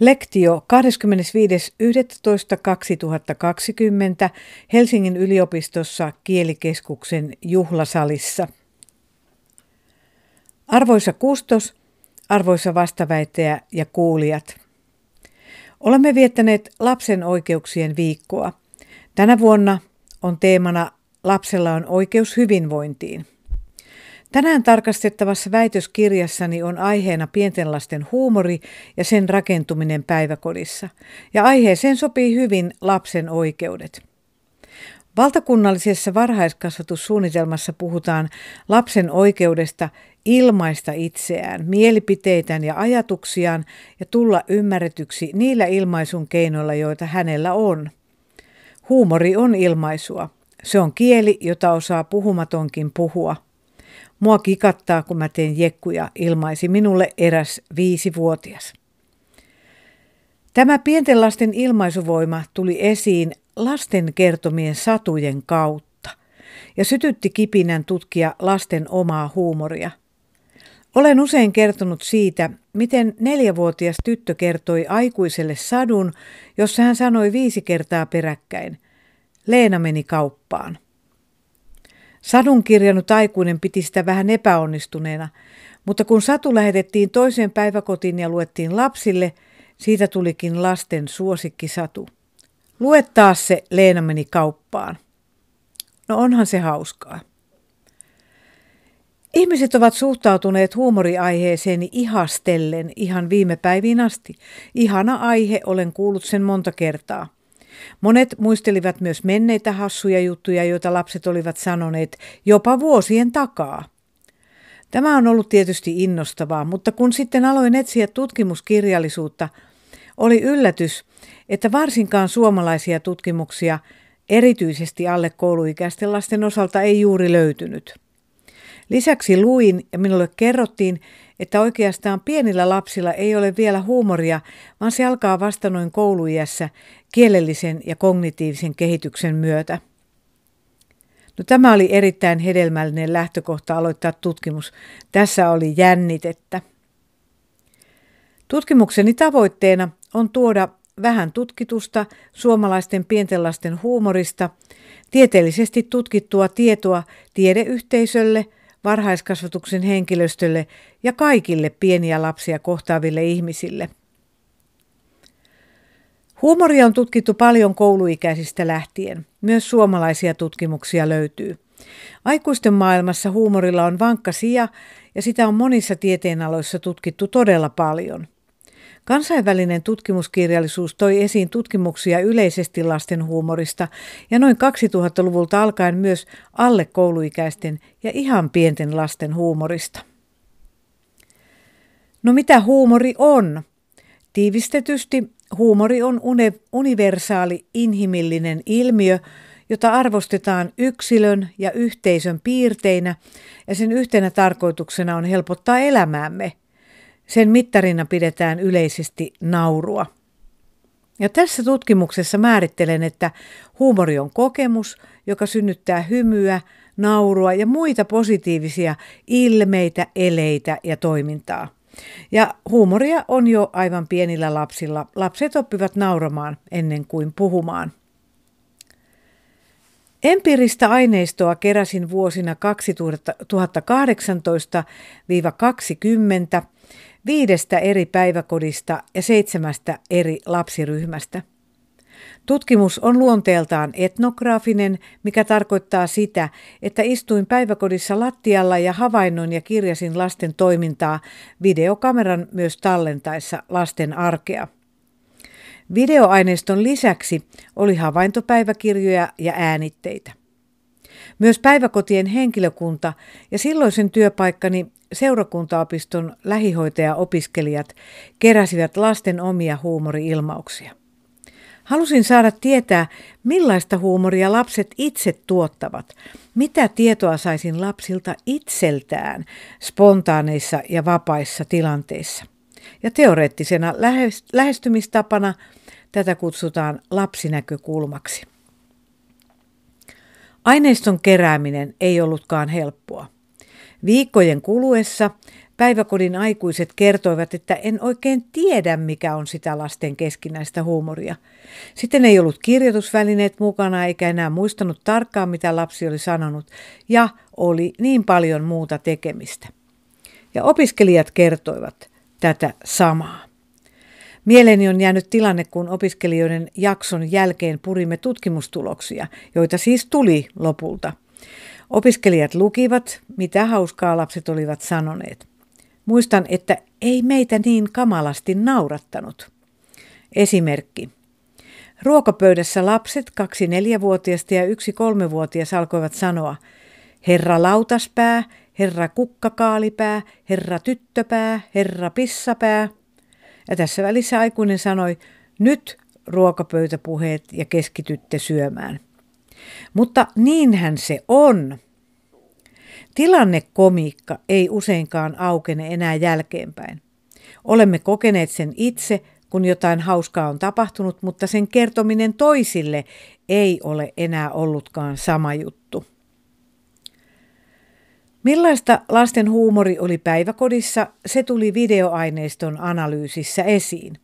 Lektio 25.11.2020 Helsingin yliopistossa kielikeskuksen juhlasalissa. Arvoisa kustos, arvoisa vastaväittäjä ja kuulijat. Olemme viettäneet lapsen oikeuksien viikkoa. Tänä vuonna on teemana Lapsella on oikeus hyvinvointiin. Tänään tarkastettavassa väitöskirjassani on aiheena pienten lasten huumori ja sen rakentuminen päiväkodissa. Ja aiheeseen sopii hyvin lapsen oikeudet. Valtakunnallisessa varhaiskasvatussuunnitelmassa puhutaan lapsen oikeudesta ilmaista itseään, mielipiteitään ja ajatuksiaan ja tulla ymmärretyksi niillä ilmaisun keinoilla, joita hänellä on. Huumori on ilmaisua. Se on kieli, jota osaa puhumatonkin puhua. Mua kikattaa, kun mä teen jekkuja, ilmaisi minulle eräs viisivuotias. Tämä pienten lasten ilmaisuvoima tuli esiin lasten kertomien satujen kautta ja sytytti kipinän tutkia lasten omaa huumoria. Olen usein kertonut siitä, miten neljävuotias tyttö kertoi aikuiselle sadun, jossa hän sanoi viisi kertaa peräkkäin. Leena meni kauppaan. Sadun kirjannut aikuinen piti sitä vähän epäonnistuneena, mutta kun Satu lähetettiin toiseen päiväkotiin ja luettiin lapsille, siitä tulikin lasten suosikkisatu. Lue taas se, Leena meni kauppaan. No onhan se hauskaa. Ihmiset ovat suhtautuneet huumoriaiheeseeni ihastellen ihan viime päiviin asti. Ihana aihe, olen kuullut sen monta kertaa. Monet muistelivat myös menneitä hassuja juttuja, joita lapset olivat sanoneet jopa vuosien takaa. Tämä on ollut tietysti innostavaa, mutta kun sitten aloin etsiä tutkimuskirjallisuutta, oli yllätys, että varsinkaan suomalaisia tutkimuksia erityisesti alle kouluikäisten lasten osalta ei juuri löytynyt. Lisäksi luin ja minulle kerrottiin, että oikeastaan pienillä lapsilla ei ole vielä huumoria, vaan se alkaa vasta noin kouluiässä kielellisen ja kognitiivisen kehityksen myötä. No, tämä oli erittäin hedelmällinen lähtökohta aloittaa tutkimus. Tässä oli jännitettä. Tutkimukseni tavoitteena on tuoda vähän tutkitusta suomalaisten pienten lasten huumorista, tieteellisesti tutkittua tietoa tiedeyhteisölle – varhaiskasvatuksen henkilöstölle ja kaikille pieniä lapsia kohtaaville ihmisille. Huumoria on tutkittu paljon kouluikäisistä lähtien. Myös suomalaisia tutkimuksia löytyy. Aikuisten maailmassa huumorilla on vankka sija ja sitä on monissa tieteenaloissa tutkittu todella paljon – Kansainvälinen tutkimuskirjallisuus toi esiin tutkimuksia yleisesti lasten huumorista ja noin 2000-luvulta alkaen myös alle kouluikäisten ja ihan pienten lasten huumorista. No mitä huumori on? Tiivistetysti huumori on universaali inhimillinen ilmiö, jota arvostetaan yksilön ja yhteisön piirteinä ja sen yhtenä tarkoituksena on helpottaa elämäämme – sen mittarina pidetään yleisesti naurua. Ja tässä tutkimuksessa määrittelen, että huumori on kokemus, joka synnyttää hymyä, naurua ja muita positiivisia ilmeitä, eleitä ja toimintaa. Ja huumoria on jo aivan pienillä lapsilla. Lapset oppivat nauramaan ennen kuin puhumaan. Empiiristä aineistoa keräsin vuosina 2018-2020 viidestä eri päiväkodista ja seitsemästä eri lapsiryhmästä. Tutkimus on luonteeltaan etnograafinen, mikä tarkoittaa sitä, että istuin päiväkodissa lattialla ja havainnoin ja kirjasin lasten toimintaa videokameran myös tallentaessa lasten arkea. Videoaineiston lisäksi oli havaintopäiväkirjoja ja äänitteitä. Myös päiväkotien henkilökunta ja silloisen työpaikkani seurakuntaopiston lähihoitajaopiskelijat keräsivät lasten omia huumoriilmauksia. Halusin saada tietää, millaista huumoria lapset itse tuottavat, mitä tietoa saisin lapsilta itseltään spontaaneissa ja vapaissa tilanteissa. Ja teoreettisena lähestymistapana tätä kutsutaan lapsinäkökulmaksi. Aineiston kerääminen ei ollutkaan helppoa. Viikkojen kuluessa Päiväkodin aikuiset kertoivat, että en oikein tiedä, mikä on sitä lasten keskinäistä huumoria. Sitten ei ollut kirjoitusvälineet mukana eikä enää muistanut tarkkaan, mitä lapsi oli sanonut, ja oli niin paljon muuta tekemistä. Ja opiskelijat kertoivat tätä samaa. Mieleeni on jäänyt tilanne, kun opiskelijoiden jakson jälkeen purimme tutkimustuloksia, joita siis tuli lopulta. Opiskelijat lukivat, mitä hauskaa lapset olivat sanoneet. Muistan, että ei meitä niin kamalasti naurattanut. Esimerkki. Ruokapöydässä lapset, kaksi neljävuotiasta ja yksi kolmevuotias alkoivat sanoa, herra lautaspää, herra kukkakaalipää, herra tyttöpää, herra pissapää. Ja tässä välissä aikuinen sanoi, nyt ruokapöytäpuheet ja keskitytte syömään. Mutta niinhän se on. Tilannekomiikka ei useinkaan aukene enää jälkeenpäin. Olemme kokeneet sen itse, kun jotain hauskaa on tapahtunut, mutta sen kertominen toisille ei ole enää ollutkaan sama juttu. Millaista lasten huumori oli päiväkodissa, se tuli videoaineiston analyysissä esiin.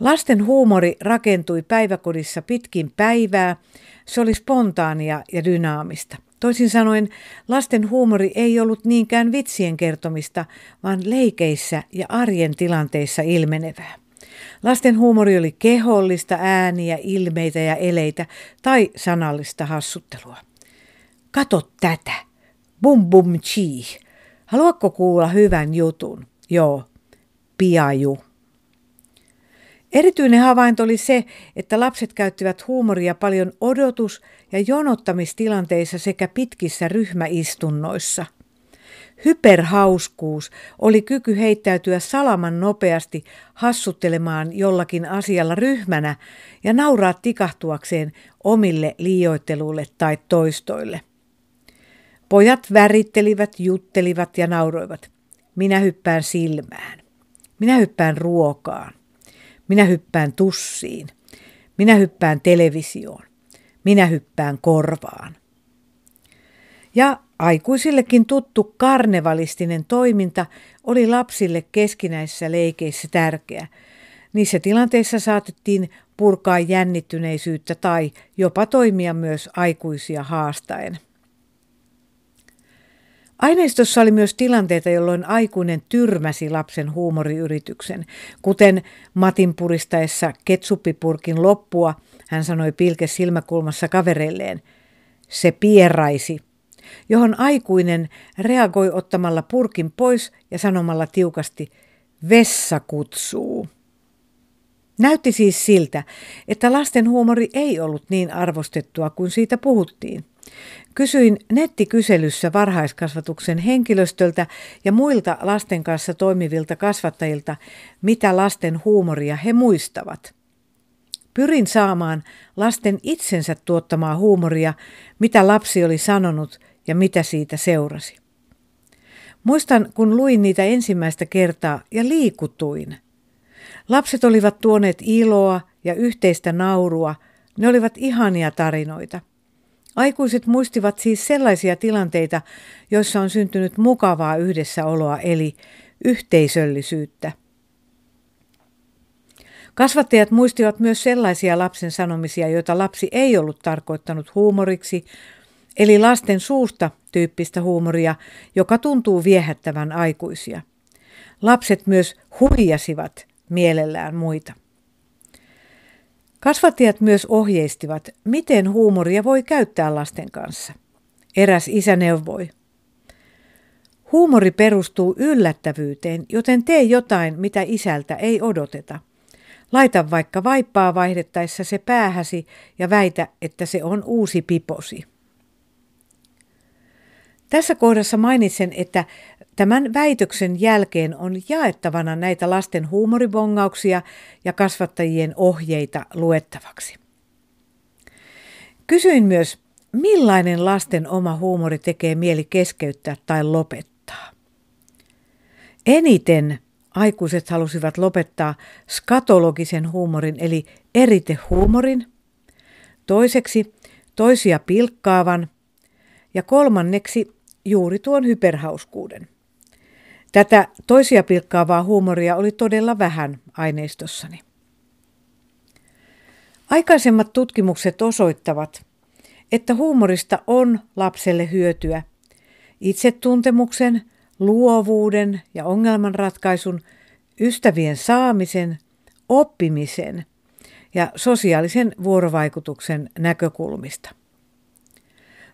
Lasten huumori rakentui päiväkodissa pitkin päivää, se oli spontaania ja dynaamista. Toisin sanoen, lasten huumori ei ollut niinkään vitsien kertomista, vaan leikeissä ja arjen tilanteissa ilmenevää. Lasten huumori oli kehollista, ääniä, ilmeitä ja eleitä tai sanallista hassuttelua. Kato tätä! Bum bum chi. Haluatko kuulla hyvän jutun? Joo, piaju. Erityinen havainto oli se, että lapset käyttivät huumoria paljon odotus- ja jonottamistilanteissa sekä pitkissä ryhmäistunnoissa. Hyperhauskuus oli kyky heittäytyä salaman nopeasti hassuttelemaan jollakin asialla ryhmänä ja nauraa tikahtuakseen omille liioitteluille tai toistoille. Pojat värittelivät, juttelivat ja nauroivat. Minä hyppään silmään. Minä hyppään ruokaan. Minä hyppään tussiin. Minä hyppään televisioon. Minä hyppään korvaan. Ja aikuisillekin tuttu karnevalistinen toiminta oli lapsille keskinäisissä leikeissä tärkeä. Niissä tilanteissa saatettiin purkaa jännittyneisyyttä tai jopa toimia myös aikuisia haastaen. Aineistossa oli myös tilanteita, jolloin aikuinen tyrmäsi lapsen huumoriyrityksen, kuten Matin puristaessa ketsuppipurkin loppua, hän sanoi pilke silmäkulmassa kavereilleen, se pieraisi, johon aikuinen reagoi ottamalla purkin pois ja sanomalla tiukasti, vessa kutsuu. Näytti siis siltä, että lasten huumori ei ollut niin arvostettua kuin siitä puhuttiin. Kysyin nettikyselyssä varhaiskasvatuksen henkilöstöltä ja muilta lasten kanssa toimivilta kasvattajilta, mitä lasten huumoria he muistavat. Pyrin saamaan lasten itsensä tuottamaa huumoria, mitä lapsi oli sanonut ja mitä siitä seurasi. Muistan, kun luin niitä ensimmäistä kertaa ja liikutuin. Lapset olivat tuoneet iloa ja yhteistä naurua. Ne olivat ihania tarinoita – Aikuiset muistivat siis sellaisia tilanteita, joissa on syntynyt mukavaa yhdessäoloa eli yhteisöllisyyttä. Kasvattajat muistivat myös sellaisia lapsen sanomisia, joita lapsi ei ollut tarkoittanut huumoriksi, eli lasten suusta tyyppistä huumoria, joka tuntuu viehättävän aikuisia. Lapset myös huijasivat mielellään muita. Kasvattajat myös ohjeistivat, miten huumoria voi käyttää lasten kanssa. Eräs isä neuvoi. Huumori perustuu yllättävyyteen, joten tee jotain, mitä isältä ei odoteta. Laita vaikka vaippaa vaihdettaessa se päähäsi ja väitä, että se on uusi piposi. Tässä kohdassa mainitsen, että Tämän väitöksen jälkeen on jaettavana näitä lasten huumoribongauksia ja kasvattajien ohjeita luettavaksi. Kysyin myös, millainen lasten oma huumori tekee mieli keskeyttää tai lopettaa. Eniten aikuiset halusivat lopettaa skatologisen huumorin eli eritehuumorin, toiseksi toisia pilkkaavan ja kolmanneksi juuri tuon hyperhauskuuden. Tätä toisia pilkkaavaa huumoria oli todella vähän aineistossani. Aikaisemmat tutkimukset osoittavat, että huumorista on lapselle hyötyä itsetuntemuksen, luovuuden ja ongelmanratkaisun, ystävien saamisen, oppimisen ja sosiaalisen vuorovaikutuksen näkökulmista.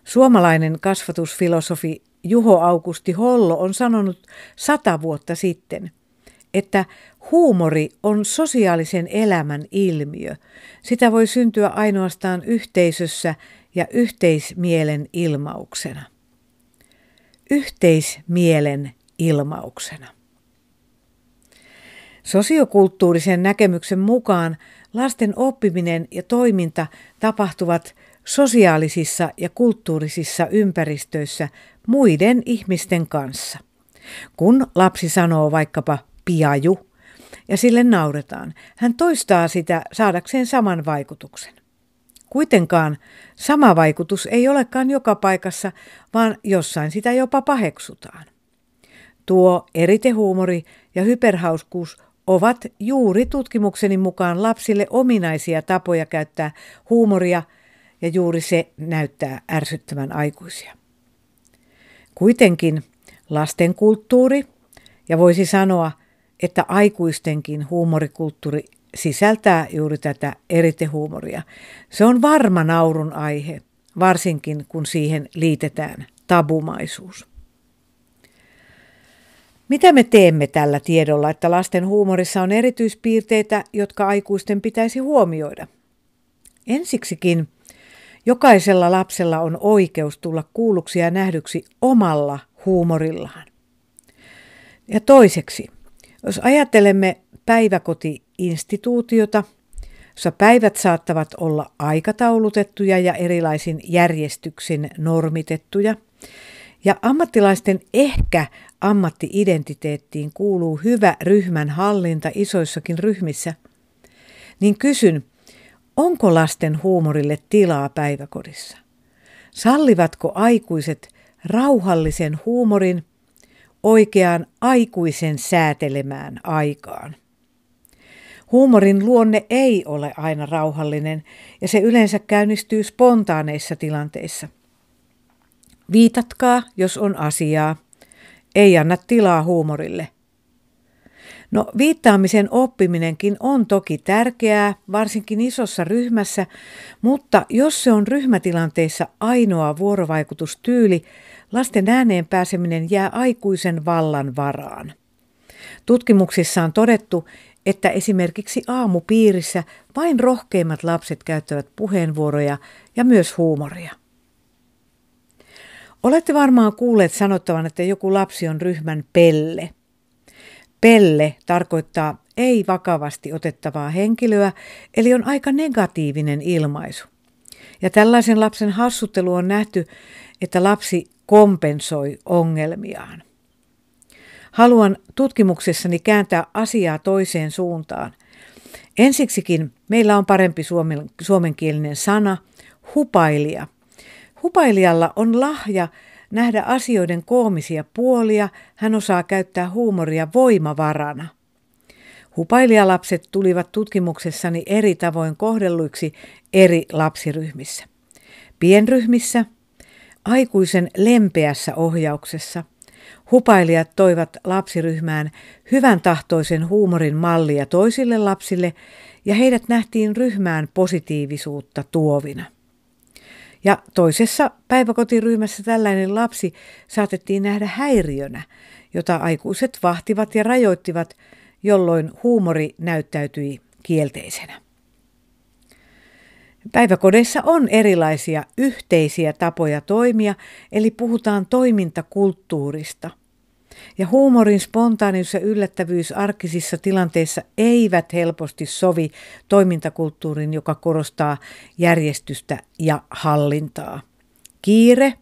Suomalainen kasvatusfilosofi Juho Augusti Hollo on sanonut sata vuotta sitten, että huumori on sosiaalisen elämän ilmiö. Sitä voi syntyä ainoastaan yhteisössä ja yhteismielen ilmauksena. Yhteismielen ilmauksena. Sosiokulttuurisen näkemyksen mukaan lasten oppiminen ja toiminta tapahtuvat sosiaalisissa ja kulttuurisissa ympäristöissä muiden ihmisten kanssa. Kun lapsi sanoo vaikkapa piaju ja sille nauretaan, hän toistaa sitä saadakseen saman vaikutuksen. Kuitenkaan sama vaikutus ei olekaan joka paikassa, vaan jossain sitä jopa paheksutaan. Tuo eritehuumori ja hyperhauskuus ovat juuri tutkimukseni mukaan lapsille ominaisia tapoja käyttää huumoria ja juuri se näyttää ärsyttävän aikuisia. Kuitenkin lasten kulttuuri ja voisi sanoa, että aikuistenkin huumorikulttuuri sisältää juuri tätä eritehuumoria. Se on varma naurun aihe, varsinkin kun siihen liitetään tabumaisuus. Mitä me teemme tällä tiedolla, että lasten huumorissa on erityispiirteitä, jotka aikuisten pitäisi huomioida? Ensiksikin jokaisella lapsella on oikeus tulla kuulluksi ja nähdyksi omalla huumorillaan. Ja toiseksi, jos ajattelemme päiväkoti-instituutiota, jossa päivät saattavat olla aikataulutettuja ja erilaisin järjestyksin normitettuja, ja ammattilaisten ehkä ammattiidentiteettiin kuuluu hyvä ryhmän hallinta isoissakin ryhmissä, niin kysyn, onko lasten huumorille tilaa päiväkodissa? Sallivatko aikuiset rauhallisen huumorin oikeaan aikuisen säätelemään aikaan? Huumorin luonne ei ole aina rauhallinen ja se yleensä käynnistyy spontaaneissa tilanteissa. Viitatkaa, jos on asiaa. Ei anna tilaa huumorille. No viittaamisen oppiminenkin on toki tärkeää, varsinkin isossa ryhmässä, mutta jos se on ryhmätilanteissa ainoa vuorovaikutustyyli, lasten ääneen pääseminen jää aikuisen vallan varaan. Tutkimuksissa on todettu, että esimerkiksi aamupiirissä vain rohkeimmat lapset käyttävät puheenvuoroja ja myös huumoria. Olette varmaan kuulleet sanottavan, että joku lapsi on ryhmän pelle. Pelle tarkoittaa ei vakavasti otettavaa henkilöä, eli on aika negatiivinen ilmaisu. Ja tällaisen lapsen hassuttelu on nähty, että lapsi kompensoi ongelmiaan. Haluan tutkimuksessani kääntää asiaa toiseen suuntaan. Ensiksikin meillä on parempi suomen, suomenkielinen sana, hupailija. Hupailijalla on lahja nähdä asioiden koomisia puolia, hän osaa käyttää huumoria voimavarana. Hupailijalapset tulivat tutkimuksessani eri tavoin kohdelluiksi eri lapsiryhmissä. Pienryhmissä, aikuisen lempeässä ohjauksessa – Hupailijat toivat lapsiryhmään hyvän tahtoisen huumorin mallia toisille lapsille ja heidät nähtiin ryhmään positiivisuutta tuovina. Ja toisessa päiväkotiryhmässä tällainen lapsi saatettiin nähdä häiriönä, jota aikuiset vahtivat ja rajoittivat, jolloin huumori näyttäytyi kielteisenä. Päiväkodeissa on erilaisia yhteisiä tapoja toimia, eli puhutaan toimintakulttuurista. Ja huumorin spontaanius ja yllättävyys arkisissa tilanteissa eivät helposti sovi toimintakulttuurin, joka korostaa järjestystä ja hallintaa. Kiire,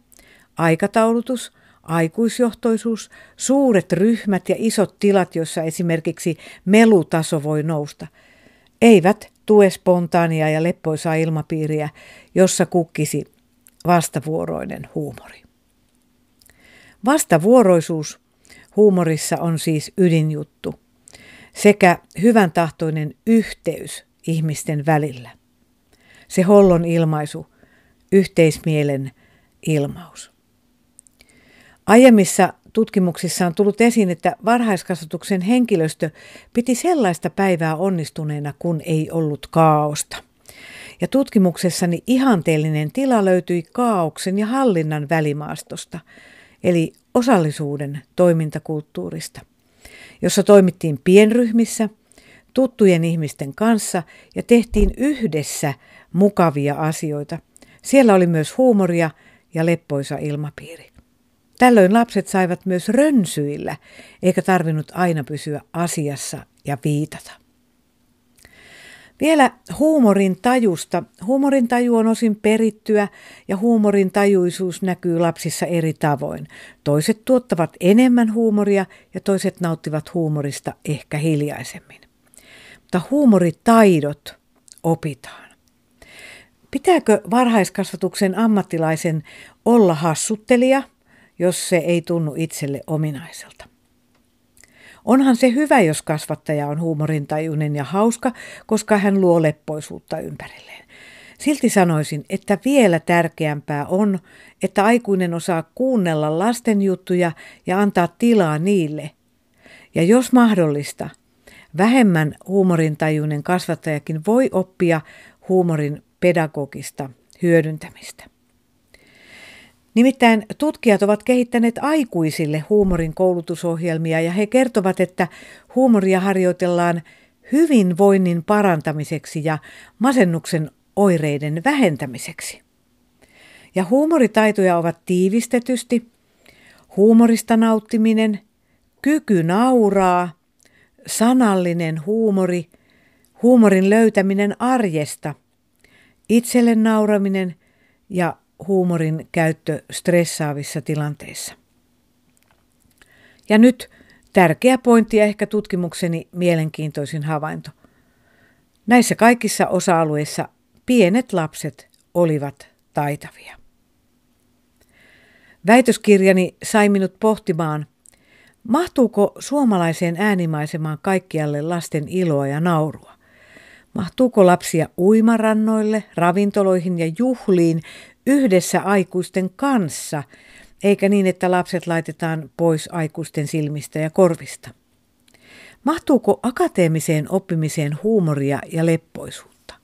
aikataulutus, aikuisjohtoisuus, suuret ryhmät ja isot tilat, joissa esimerkiksi melutaso voi nousta, eivät tue spontaania ja leppoisaa ilmapiiriä, jossa kukkisi vastavuoroinen huumori. Vastavuoroisuus huumorissa on siis ydinjuttu sekä hyvän tahtoinen yhteys ihmisten välillä. Se hollon ilmaisu, yhteismielen ilmaus. Aiemmissa tutkimuksissa on tullut esiin, että varhaiskasvatuksen henkilöstö piti sellaista päivää onnistuneena, kun ei ollut kaaosta. Ja tutkimuksessani ihanteellinen tila löytyi kaauksen ja hallinnan välimaastosta, eli osallisuuden toimintakulttuurista, jossa toimittiin pienryhmissä, tuttujen ihmisten kanssa ja tehtiin yhdessä mukavia asioita. Siellä oli myös huumoria ja leppoisa ilmapiiri. Tällöin lapset saivat myös rönsyillä, eikä tarvinnut aina pysyä asiassa ja viitata. Vielä huumorin tajusta. Huumorin taju on osin perittyä ja huumorin tajuisuus näkyy lapsissa eri tavoin. Toiset tuottavat enemmän huumoria ja toiset nauttivat huumorista ehkä hiljaisemmin. Mutta huumoritaidot opitaan. Pitääkö varhaiskasvatuksen ammattilaisen olla hassuttelija – jos se ei tunnu itselle ominaiselta. Onhan se hyvä, jos kasvattaja on huumorintajuinen ja hauska, koska hän luo leppoisuutta ympärilleen. Silti sanoisin, että vielä tärkeämpää on, että aikuinen osaa kuunnella lasten juttuja ja antaa tilaa niille. Ja jos mahdollista, vähemmän huumorintajuinen kasvattajakin voi oppia huumorin pedagogista hyödyntämistä. Nimittäin tutkijat ovat kehittäneet aikuisille huumorin koulutusohjelmia ja he kertovat, että huumoria harjoitellaan hyvinvoinnin parantamiseksi ja masennuksen oireiden vähentämiseksi. Ja huumoritaitoja ovat tiivistetysti huumorista nauttiminen, kyky nauraa, sanallinen huumori, huumorin löytäminen arjesta, itselle nauraminen ja huumorin käyttö stressaavissa tilanteissa. Ja nyt tärkeä pointti ja ehkä tutkimukseni mielenkiintoisin havainto. Näissä kaikissa osa-alueissa pienet lapset olivat taitavia. Väitöskirjani sai minut pohtimaan, mahtuuko suomalaiseen äänimaisemaan kaikkialle lasten iloa ja naurua. Mahtuuko lapsia uimarannoille, ravintoloihin ja juhliin yhdessä aikuisten kanssa, eikä niin, että lapset laitetaan pois aikuisten silmistä ja korvista. Mahtuuko akateemiseen oppimiseen huumoria ja leppoisuutta?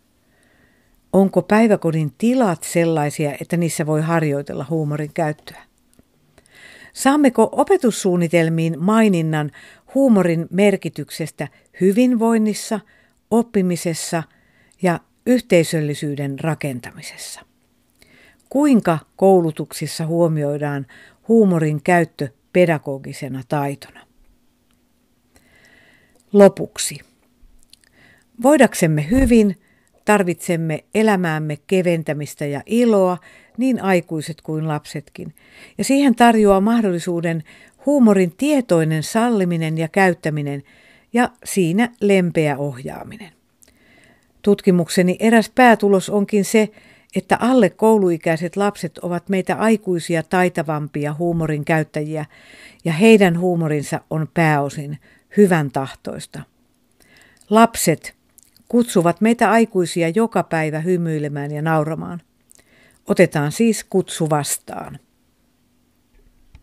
Onko päiväkodin tilat sellaisia, että niissä voi harjoitella huumorin käyttöä? Saammeko opetussuunnitelmiin maininnan huumorin merkityksestä hyvinvoinnissa, oppimisessa ja yhteisöllisyyden rakentamisessa? Kuinka koulutuksissa huomioidaan huumorin käyttö pedagogisena taitona? Lopuksi. Voidaksemme hyvin tarvitsemme elämäämme keventämistä ja iloa, niin aikuiset kuin lapsetkin. Ja siihen tarjoaa mahdollisuuden huumorin tietoinen salliminen ja käyttäminen ja siinä lempeä ohjaaminen. Tutkimukseni eräs päätulos onkin se, että alle kouluikäiset lapset ovat meitä aikuisia taitavampia huumorin käyttäjiä ja heidän huumorinsa on pääosin hyvän tahtoista. Lapset kutsuvat meitä aikuisia joka päivä hymyilemään ja nauramaan. Otetaan siis kutsu vastaan.